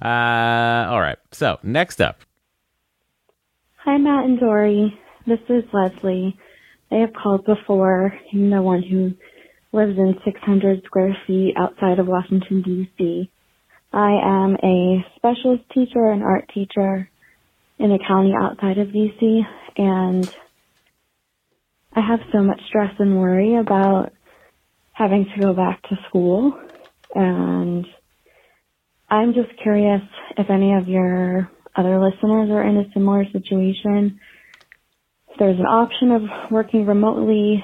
Uh, all right. So next up, Hi, Matt and Doree. This is Leslie. I have called before. I'm the one who lives in 600 square feet outside of Washington, D.C. I am a specialist teacher, an art teacher in a county outside of D.C., and I have so much stress and worry about having to go back to school. And I'm just curious if any of your other listeners are in a similar situation. There's an option of working remotely,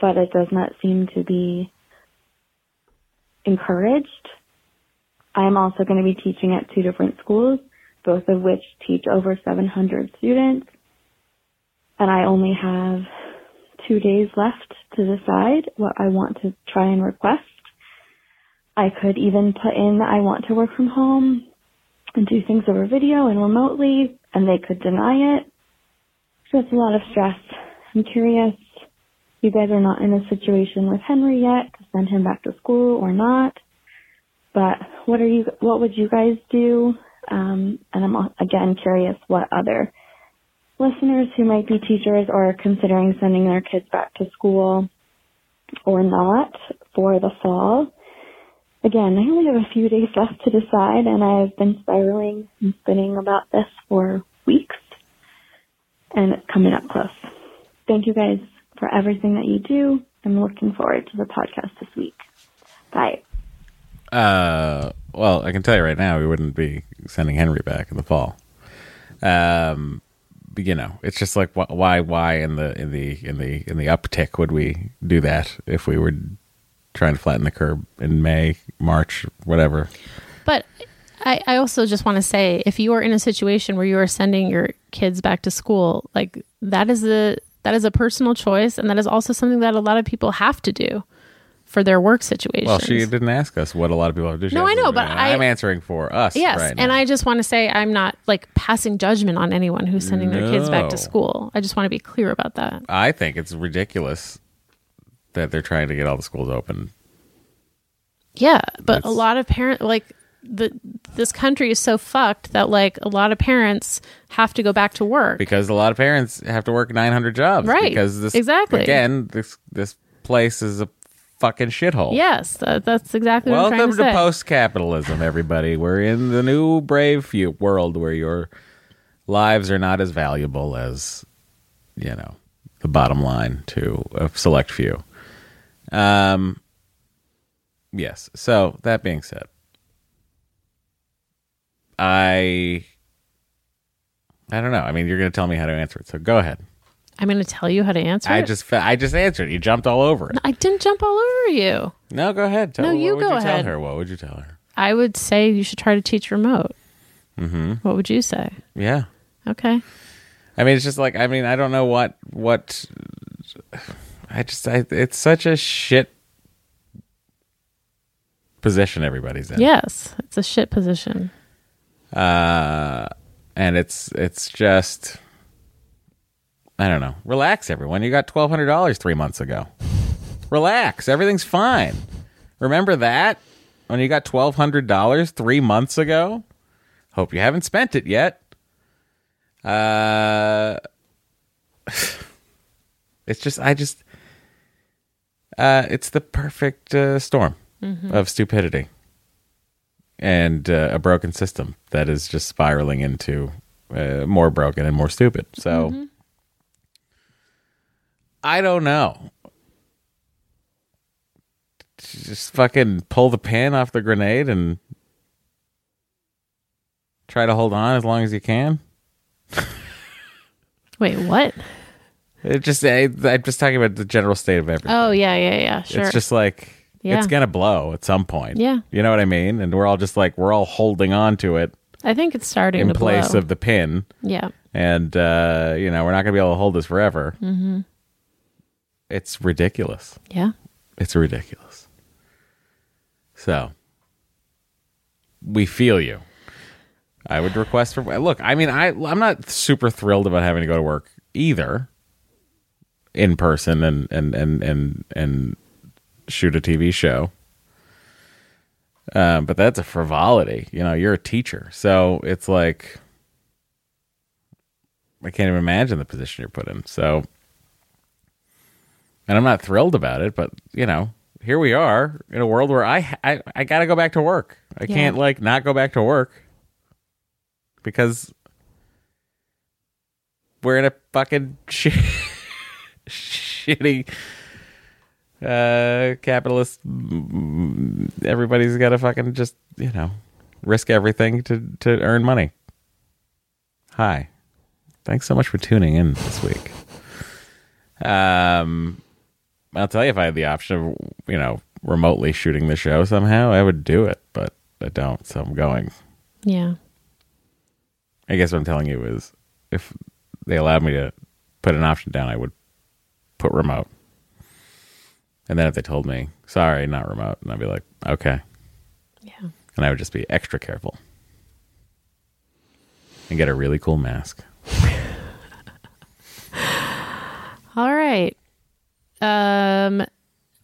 but it does not seem to be encouraged. I'm also going to be teaching at two different schools, both of which teach over 700 students. And I only have two days left to decide what I want to try and request. I could even put in that I want to work from home and do things over video and remotely, and they could deny it. It's a lot of stress. I'm curious. You guys are not in a situation with Henry yet to send him back to school or not. But what are you? What would you guys do? Um, and I'm again curious what other listeners who might be teachers or considering sending their kids back to school or not for the fall. Again, I only have a few days left to decide, and I've been spiraling and spinning about this for weeks, and it's coming up close. Thank you guys for everything that you do. I'm looking forward to the podcast this week. Bye. Uh, well, I can tell you right now, we wouldn't be sending Henry back in the fall. Um, you know, it's just like why, why in the in the in the in the uptick would we do that if we were trying to flatten the curve in May, March, whatever? But I, I also just want to say if you are in a situation where you are sending your kids back to school, like that is a that is a personal choice and that is also something that a lot of people have to do for their work situation. Well, she didn't ask us what a lot of people have to do. She No, I know, but I- I'm answering for us. Yes, right and. I just want to say I'm not like passing judgment on anyone who's sending their kids back to school. I just want to be clear about that. I think it's ridiculous that they're trying to get all the schools open. Yeah, but a lot of parents like the this country is so fucked that like a lot of parents have to go back to work. because a lot of parents have to work 900 jobs Right. because this Exactly. again this this place is a fucking shithole yes, that, that's exactly what I'm welcome trying to, to, post-capitalism everybody we're in the new brave few world where your lives are not as valuable as you know the bottom line to a select few um yes so that being said i i don't know i mean you're going to tell me how to answer it so go ahead I'm going to tell you how to answer. I it. just I just answered. You jumped all over it. I didn't jump all over you. No, go ahead. Tell No, what you would go you ahead. Tell her what would you tell her? I would say you should try to teach remote. Mm-hmm. What would you say? Yeah, Okay. I mean it's just like I mean I don't know what what I just I, it's such a shit position everybody's in. Yes, it's a shit position. Uh, and it's it's just I don't know. Relax, everyone. You got twelve hundred dollars three months ago. Relax. Everything's fine. Remember that when you got twelve hundred dollars three months ago. Hope you haven't spent it yet. Uh, it's just I just uh, it's the perfect uh, storm of stupidity and uh, a broken system that is just spiraling into uh, more broken and more stupid. So I don't know. Just fucking pull the pin off the grenade and try to hold on as long as you can. Wait, what? It just I, I'm just talking about the general state of everything. Oh yeah, yeah, yeah. Sure. It's just like Yeah. it's gonna blow at some point. Yeah. you know what I mean. And we're all just like we're all holding on to it I think it's starting in to place blow. of the pin. yeah. and uh, you know we're not going to be able to hold this forever. Mm-hmm. It's ridiculous. Yeah. It's ridiculous. So we feel you. I would request for look. I mean, I I'm not super thrilled about having to go to work either, in person and and and and and shoot a TV show. Um, but that's a frivolity. You know, you're a teacher, so it's like I can't even imagine the position you're put in. So, and I'm not thrilled about it, but you know, here we are in a world where I I, I got to go back to work. I Yeah. can't like not go back to work because we're in a fucking shit, shitty uh capitalist everybody's got to fucking just you know risk everything to to earn money hi thanks so much for tuning in this week um i'll tell you if i had the option of you know remotely shooting the show somehow, I would do it, but I don't, so I'm going. Yeah. I guess what I'm telling you is if they allowed me to put an option down, I would put remote. And then if they told me, sorry, not remote, and I'd be like, okay. Yeah. And I would just be extra careful and get a really cool mask. All right. Um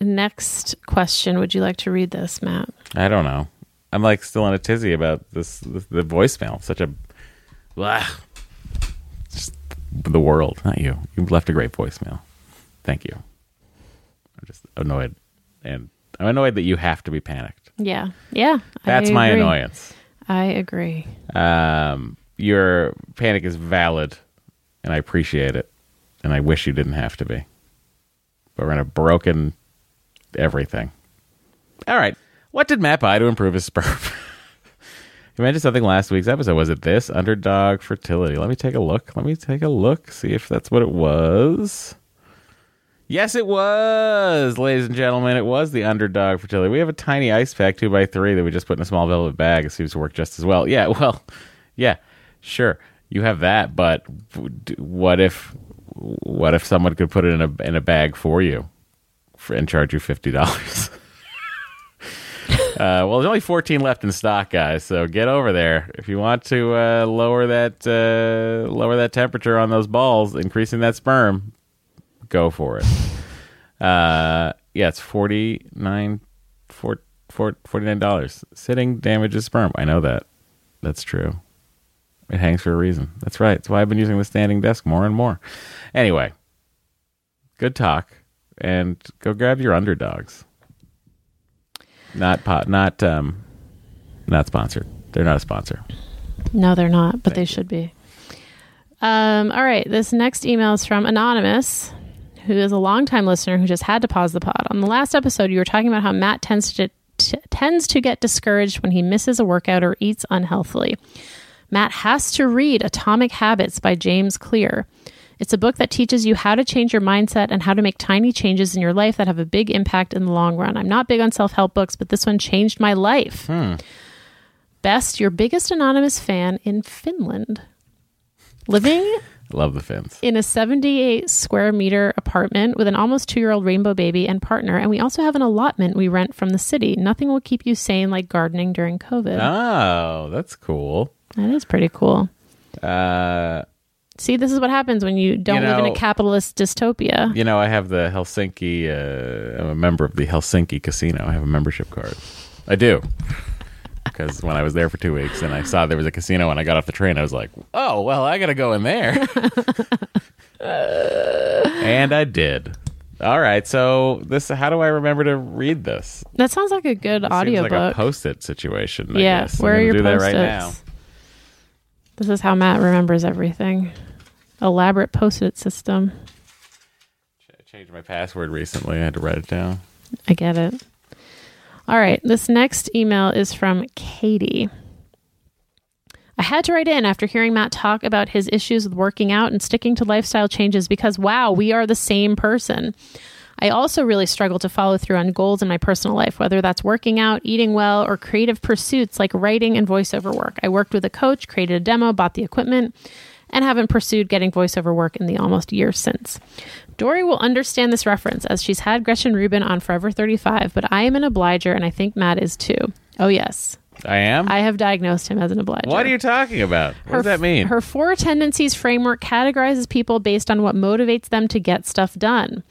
next question. Would you like to read this, Matt? I don't know. I'm like still in a tizzy about this, this the voicemail. Such a blah. Just the world, not you. You left a great voicemail. Thank you. I'm just annoyed, and I'm annoyed that you have to be panicked. Yeah. Yeah. That's my annoyance. I agree. Um, your panic is valid, and I appreciate it, and I wish you didn't have to be. But we're in a broken everything. All right. What did Matt buy to improve his sperm? you mentioned something last week's episode. Was it this? Underdog fertility. Let me take a look. Let me take a look. See if that's what it was. Yes, it was, ladies and gentlemen. It was the underdog fertility. We have a tiny ice pack, two by three, that we just put in a small velvet bag. It seems to work just as well. Yeah, well, yeah, sure. You have that, but what if, what if someone could put it in a in a bag for you, for, and charge you fifty dollars? Uh, well, there's only 14 left in stock, guys. So get over there if you want to uh, lower that uh, lower that temperature on those balls, increasing that sperm. Go for it. Uh, yeah, it's 49 four, four, $49. Sitting damages sperm. I know that. That's true. It hangs for a reason. That's right. That's why I've been using the standing desk more and more. Anyway, good talk, and go grab your underdogs. Not pot, not um, not sponsored. They're not a sponsor. No, they're not, but they should be. Um, all right. This next email is from Anonymous, who is a longtime listener who just had to pause the pod. On the last episode, you were talking about how Matt tends to t- tends to get discouraged when he misses a workout or eats unhealthily. Matt has to read Atomic Habits by James Clear. It's a book that teaches you how to change your mindset and how to make tiny changes in your life that have a big impact in the long run. I'm not big on self help books, but this one changed my life. Hmm. Best, your biggest anonymous fan in Finland. Living Love the fins. in a 78 square meter apartment with an almost two year old rainbow baby and partner. And we also have an allotment we rent from the city. Nothing will keep you sane like gardening during COVID. Oh, that's cool. That is pretty cool. Uh, See, this is what happens when you don't You live in a capitalist dystopia. you know, I have the Helsinki. Uh, I'm a member of the Helsinki casino. I have a membership card. I do. Because when I was there for two weeks and I saw there was a casino and I got off the train, I was like, oh, well, I got to go in there. and I did. All right. So, this, how do I remember to read this? That sounds like a good It seems like a audiobook. post it situation. I yeah, guess. I'm where are gonna your do that post-its? right now. This is how Matt remembers everything. Elaborate post-it system. I changed my password recently. I had to write it down. I get it. All right. This next email is from Katie. I had to write in after hearing Matt talk about his issues with working out and sticking to lifestyle changes because, wow, we are the same person. I also really struggle to follow through on goals in my personal life, whether that's working out, eating well, or creative pursuits like writing and voiceover work. I worked with a coach, created a demo, bought the equipment, and haven't pursued getting voiceover work in the almost year since. Doree will understand this reference as she's had Gretchen Rubin on Forever 35, but I am an obliger and I think Matt is too. Oh, yes. I am? I have diagnosed him as an obliger. what are you talking about? What does that mean? Her four tendencies framework categorizes people based on what motivates them to get stuff done.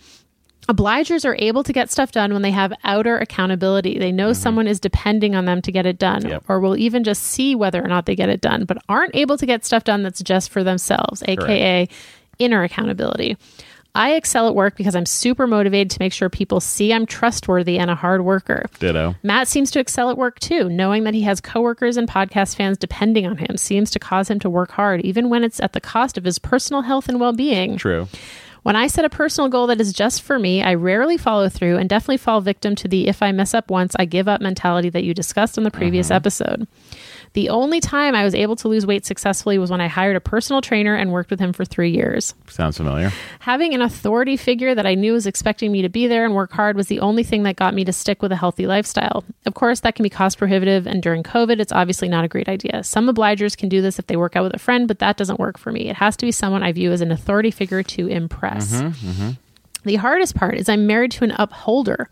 Obligers are able to get stuff done when they have outer accountability. They know someone is depending on them to get it done, Mm-hmm. Yep. or will even just see whether or not they get it done, but aren't able to get stuff done that's just for themselves, aka inner accountability. I excel at work because I'm super motivated to make sure people see I'm trustworthy and a hard worker. Ditto. Matt seems to excel at work too. Knowing that he has coworkers and podcast fans depending on him seems to cause him to work hard, even when it's at the cost of his personal health and well being. True. When I set a personal goal that is just for me, I rarely follow through and definitely fall victim to the if I mess up once, I give up mentality that you discussed in the previous mm-hmm. episode. The only time I was able to lose weight successfully was when I hired a personal trainer and worked with him for three years. Sounds familiar. Having an authority figure that I knew was expecting me to be there and work hard was the only thing that got me to stick with a healthy lifestyle. Of course, that can be cost prohibitive, and during COVID, it's obviously not a great idea. Some obligers can do this if they work out with a friend, but that doesn't work for me. It has to be someone I view as an authority figure to impress. Mm-hmm, mm-hmm. The hardest part is I'm married to an upholder.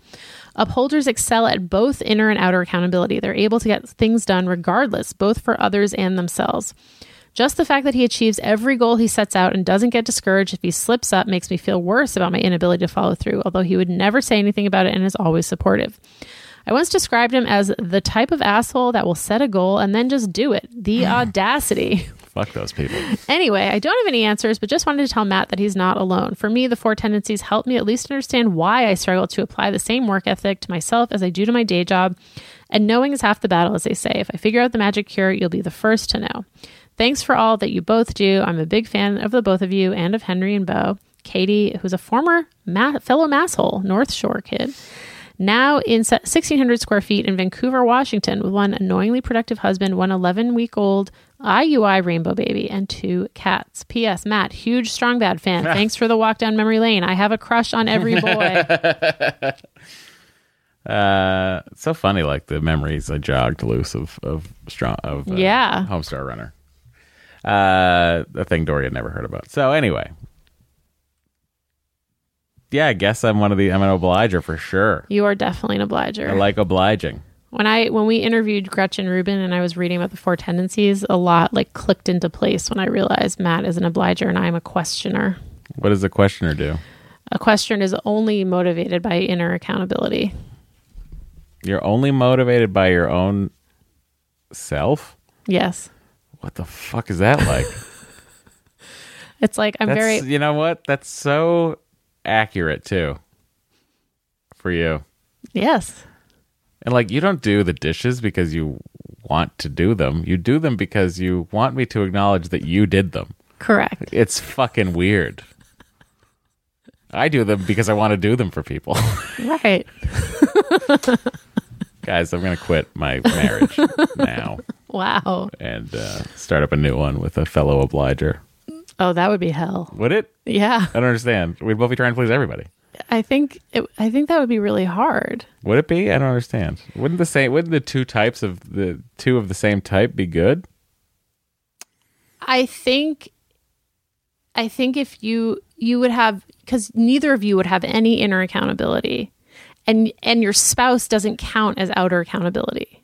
Upholders excel at both inner and outer accountability. They're able to get things done regardless, both for others and themselves. Just the fact that he achieves every goal he sets out and doesn't get discouraged if he slips up makes me feel worse about my inability to follow through, although he would never say anything about it and is always supportive. I once described him as the type of asshole that will set a goal and then just do it. The audacity. Fuck those people. Anyway, I don't have any answers, but just wanted to tell Matt that he's not alone. For me, the four tendencies help me at least understand why I struggle to apply the same work ethic to myself as I do to my day job. And knowing is half the battle, as they say. If I figure out the magic cure, you'll be the first to know. Thanks for all that you both do. I'm a big fan of the both of you and of Henry and Bo. Katie, who's a former ma- fellow masshole, North Shore kid, now in 1,600 square feet in Vancouver, Washington, with one annoyingly productive husband, one 11 week old IUI rainbow baby, and two cats. P.S. Matt, huge Strong Bad fan. Thanks for the walk down memory lane. I have a crush on every boy. Uh, it's so funny, like the memories I jogged loose of of strong of uh, Yeah. Homestar Runner. Uh, a thing Doree had never heard about. So anyway, yeah, I guess I'm one of the I'm an obliger for sure. you are definitely an obliger. I like obliging. When I when we interviewed Gretchen Rubin and I was reading about the four tendencies, a lot like clicked into place when I realized Matt is an obliger and I'm a questioner. What does a questioner do? A questioner is only motivated by inner accountability. You're only motivated by your own self. Yes. What the fuck is that like? It's like I'm That's, very you know what? That's so accurate too. For you. yes. And like you don't do the dishes because you want to do them. You do them because you want me to acknowledge that you did them. Correct. It's fucking weird. I do them because I want to do them for people. Right. Guys, I'm going to quit my marriage now Wow. and uh, start up a new one with a fellow obliger. Oh, that would be hell. Would it? Yeah. I don't understand. We'd both be trying to please everybody. I think it, I think that would be really hard. Would it be? I don't understand. Wouldn't the same? Wouldn't the two types of the two of the same type be good? I think I think if you you would have cuz neither of you would have any inner accountability and and your spouse doesn't count as outer accountability.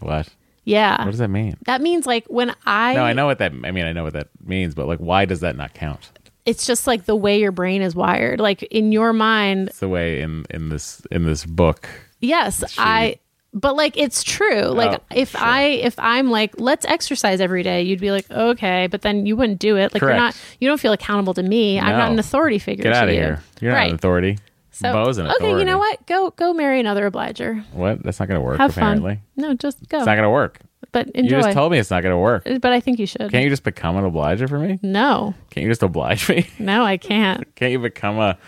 What? Yeah. What does that mean? that means like when I No, I know what that. I mean, I know what that means, but like, why does that not count? It's just like the way your brain is wired. Like in your mind, It's the way in in this in this book. yes, She- I but like it's true. Oh, like Oh, if sure. I if I'm like let's exercise every day, you'd be like okay, but then you wouldn't do it. Like you're not you don't feel accountable to me. I'm not an authority figure. Get to out of you. here. You're not an authority. So Bo's an okay, you know what? Go go marry another obliger. What? That's not going to work. Have apparently, fun. No, just go. it's not going to work. But You just told me it's not going to work. but I think you should. Can't you just become an obliger for me? no, Can't you just oblige me? no, I can't. Can't you become a?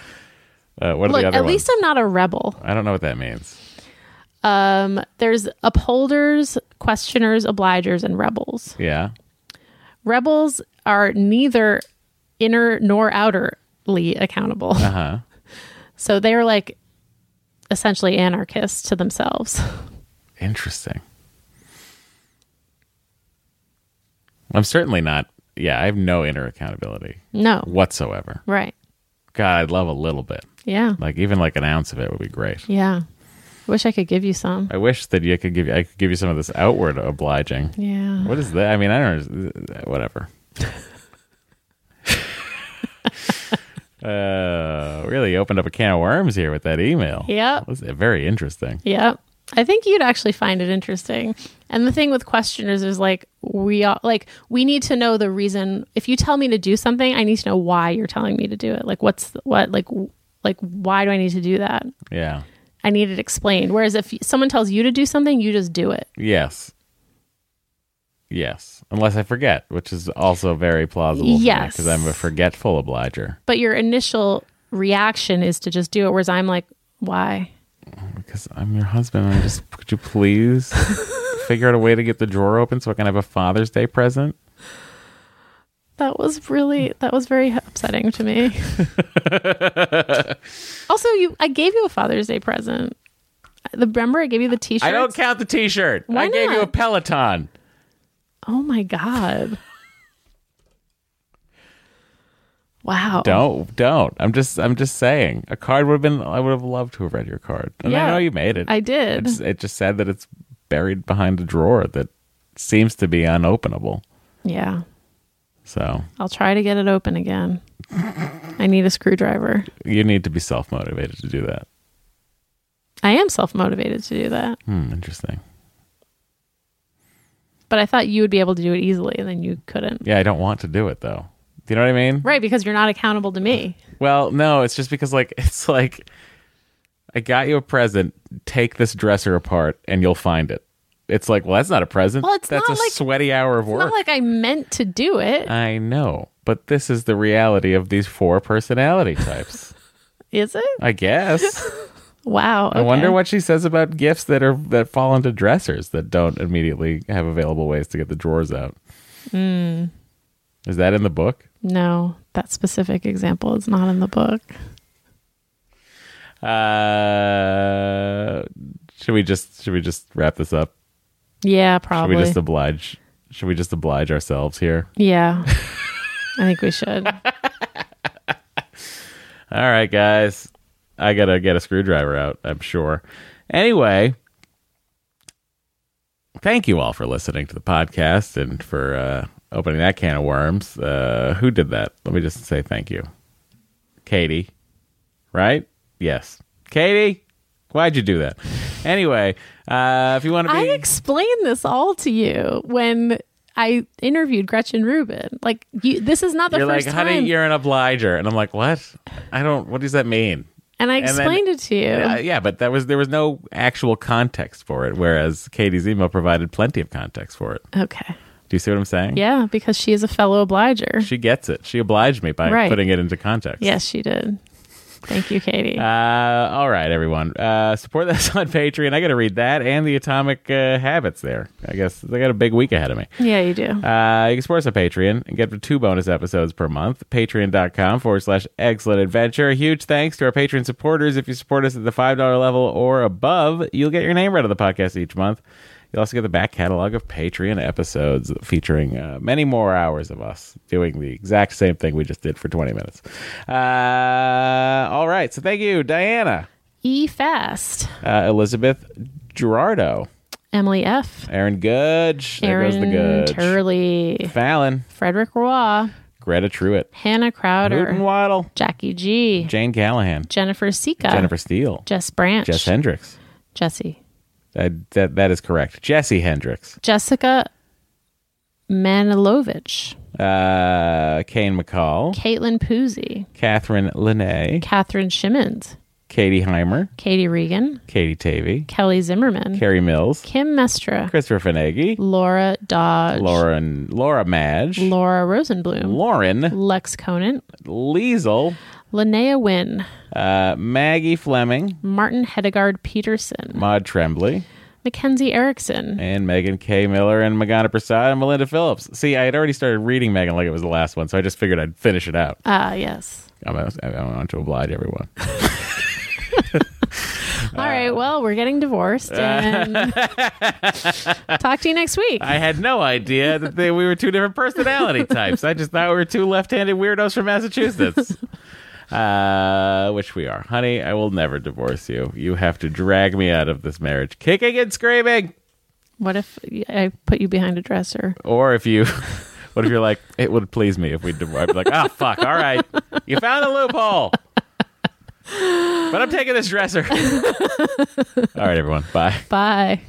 Uh, what are Look, the other at ones? least I'm not a rebel. I don't know what that means. Um, there's upholders, questioners, obligers, and rebels. Yeah. Rebels are neither inner nor outerly accountable. Uh huh. So they're like essentially anarchists to themselves. Interesting. I'm certainly not. Yeah, I have no inner accountability No. whatsoever. Right. God, I'd love a little bit. Yeah. Like even like an ounce of it would be great. Yeah. Wish I could give you some. I wish that you could give you. I could give you some of this outward obliging. Yeah. What is that? I mean, I don't. Whatever. uh, really opened up a can of worms here with that email. Yep. was very interesting. Yep. I think you'd actually find it interesting. And the thing with questioners is like we all like we need to know the reason. If you tell me to do something, I need to know why you're telling me to do it. Like what's what like like why do I need to do that? Yeah. I need it explained. Whereas if someone tells you to do something, you just do it. Yes. Yes. Unless I forget, which is also very plausible. Yes. Because I'm a forgetful obliger. But your initial reaction is to just do it. Whereas I'm like, why? Because I'm your husband. And I just could you please figure out a way to get the drawer open so I can have a Father's Day present? That was really that was very upsetting to me. also, you I gave you a Father's Day present. The remember I gave you the T-shirt. I don't count the T-shirt. Why I gave you a? Peloton. Oh my god! Wow. Don't don't. I'm just I'm just saying. A card would have been. I would have loved to have read your card. And I Yeah, know you made it. I did. It's, it just said that it's buried behind a drawer that seems to be unopenable. Yeah. So I'll try to get it open again. I need a screwdriver. you need to be self motivated to do that. I am self motivated to do that, Hmm, interesting. but I thought you would be able to do it easily, and then you couldn't. Yeah, I don't want to do it though. Do you know what I mean? Right, because you're not accountable to me. Well, no, it's just because like it's like I got you a present. Take this dresser apart, and you'll find it. It's like, well, that's not a present. Well, it's that's not a like- sweaty hour of It's work. not like I meant to do it, I know, but this is the reality of these four personality types. is it? I guess. Wow. I wonder what she says about gifts that are that fall into dressers that don't immediately have available ways to get the drawers out. Hmm. Is that in the book? No, that specific example is not in the book. Uh, should we just should we just wrap this up? Yeah, probably. Should we just oblige? Should we just oblige ourselves here? yeah. I think we should. All right, guys. I gotta get a screwdriver out. I'm sure. Anyway, thank you all for listening to the podcast and for uh, opening that can of worms. Uh, who did that? Let me just say thank you, Katie. Right? Yes, Katie. Why'd you do that? Anyway, uh, if you want to be, I explained this all to you when I interviewed Gretchen Rubin. Like, you, this is not the you're like, first honey, time. you're an obliger, and I'm like, what? I don't. What does that mean? and I and then- explained it to you. Uh, yeah, but that was there was no actual context for it, whereas Katie's email provided plenty of context for it. okay. Do you see what I'm saying? Yeah, because she is a fellow obliger. She gets it. She obliged me by Right. putting it into context. yes, she did. Thank you, Katie. Uh, all right, everyone. Uh, support us on Patreon. I got to read that and the Atomic uh, Habits there. I guess they got a big week ahead of me. yeah, you do. Uh, you can support us on Patreon and get two bonus episodes per month. Patreon.com forward slash excellent adventure. A huge thanks to our Patreon supporters. If you support us at the $5 level or above, you'll get your name read on the podcast each month. You'll also get the back catalog of Patreon episodes featuring uh, many more hours of us doing the exact same thing we just did for 20 minutes. Uh, all right. So thank you, Diana, E Fast. uh, Elizabeth Gerardo, Emily F. Aaron Gudge. There Aaron goes the Gudge. Turley. Fallon. Frederick Roy. Greta Truitt. Hannah Crowder. Hooten Waddle. Jackie G. Jane Callahan. Jennifer Sika. Jennifer Steele. Jess Branch. Jess Hendricks. Jesse. That, that, that is correct. Jesse Hendricks. Jessica Manilovich. Uh, Kane McCall. Caitlin Poozy. Catherine Linnae. Catherine Shimmons. Katie Heimer. Katie Regan. Katie Tavey. Kelly Zimmerman. Carrie Mills. Kim Mestra. Christopher Finagi. Laura Dodge. Lauren, Laura Madge. Laura Rosenblum. Lauren. Lex Conant. Liesel. Linnea Wynn. Uh, Maggie Fleming. Martin Hedegaard Peterson. Maud Tremblay. Mackenzie Erickson. And Megan K. Miller and Magana Prasad and Melinda Phillips. See, I had already started reading Megan like it was the last one, so I just figured I'd finish it out. Ah, yes. I'm, I want to oblige everyone. All right. Well, we're getting divorced, and talk to you next week. I had no idea that they, we were two different personality types. I just thought we were two left-handed weirdos from Massachusetts. Uh, which we are. Honey, I will never divorce you. You have to drag me out of this marriage, kicking and screaming. What if I put you behind a dresser? Or if you, what if you're like, it would please me if we divorce. I'd be like, oh, fuck, all right. You found a loophole. But I'm taking this dresser. all right, everyone. Bye. Bye.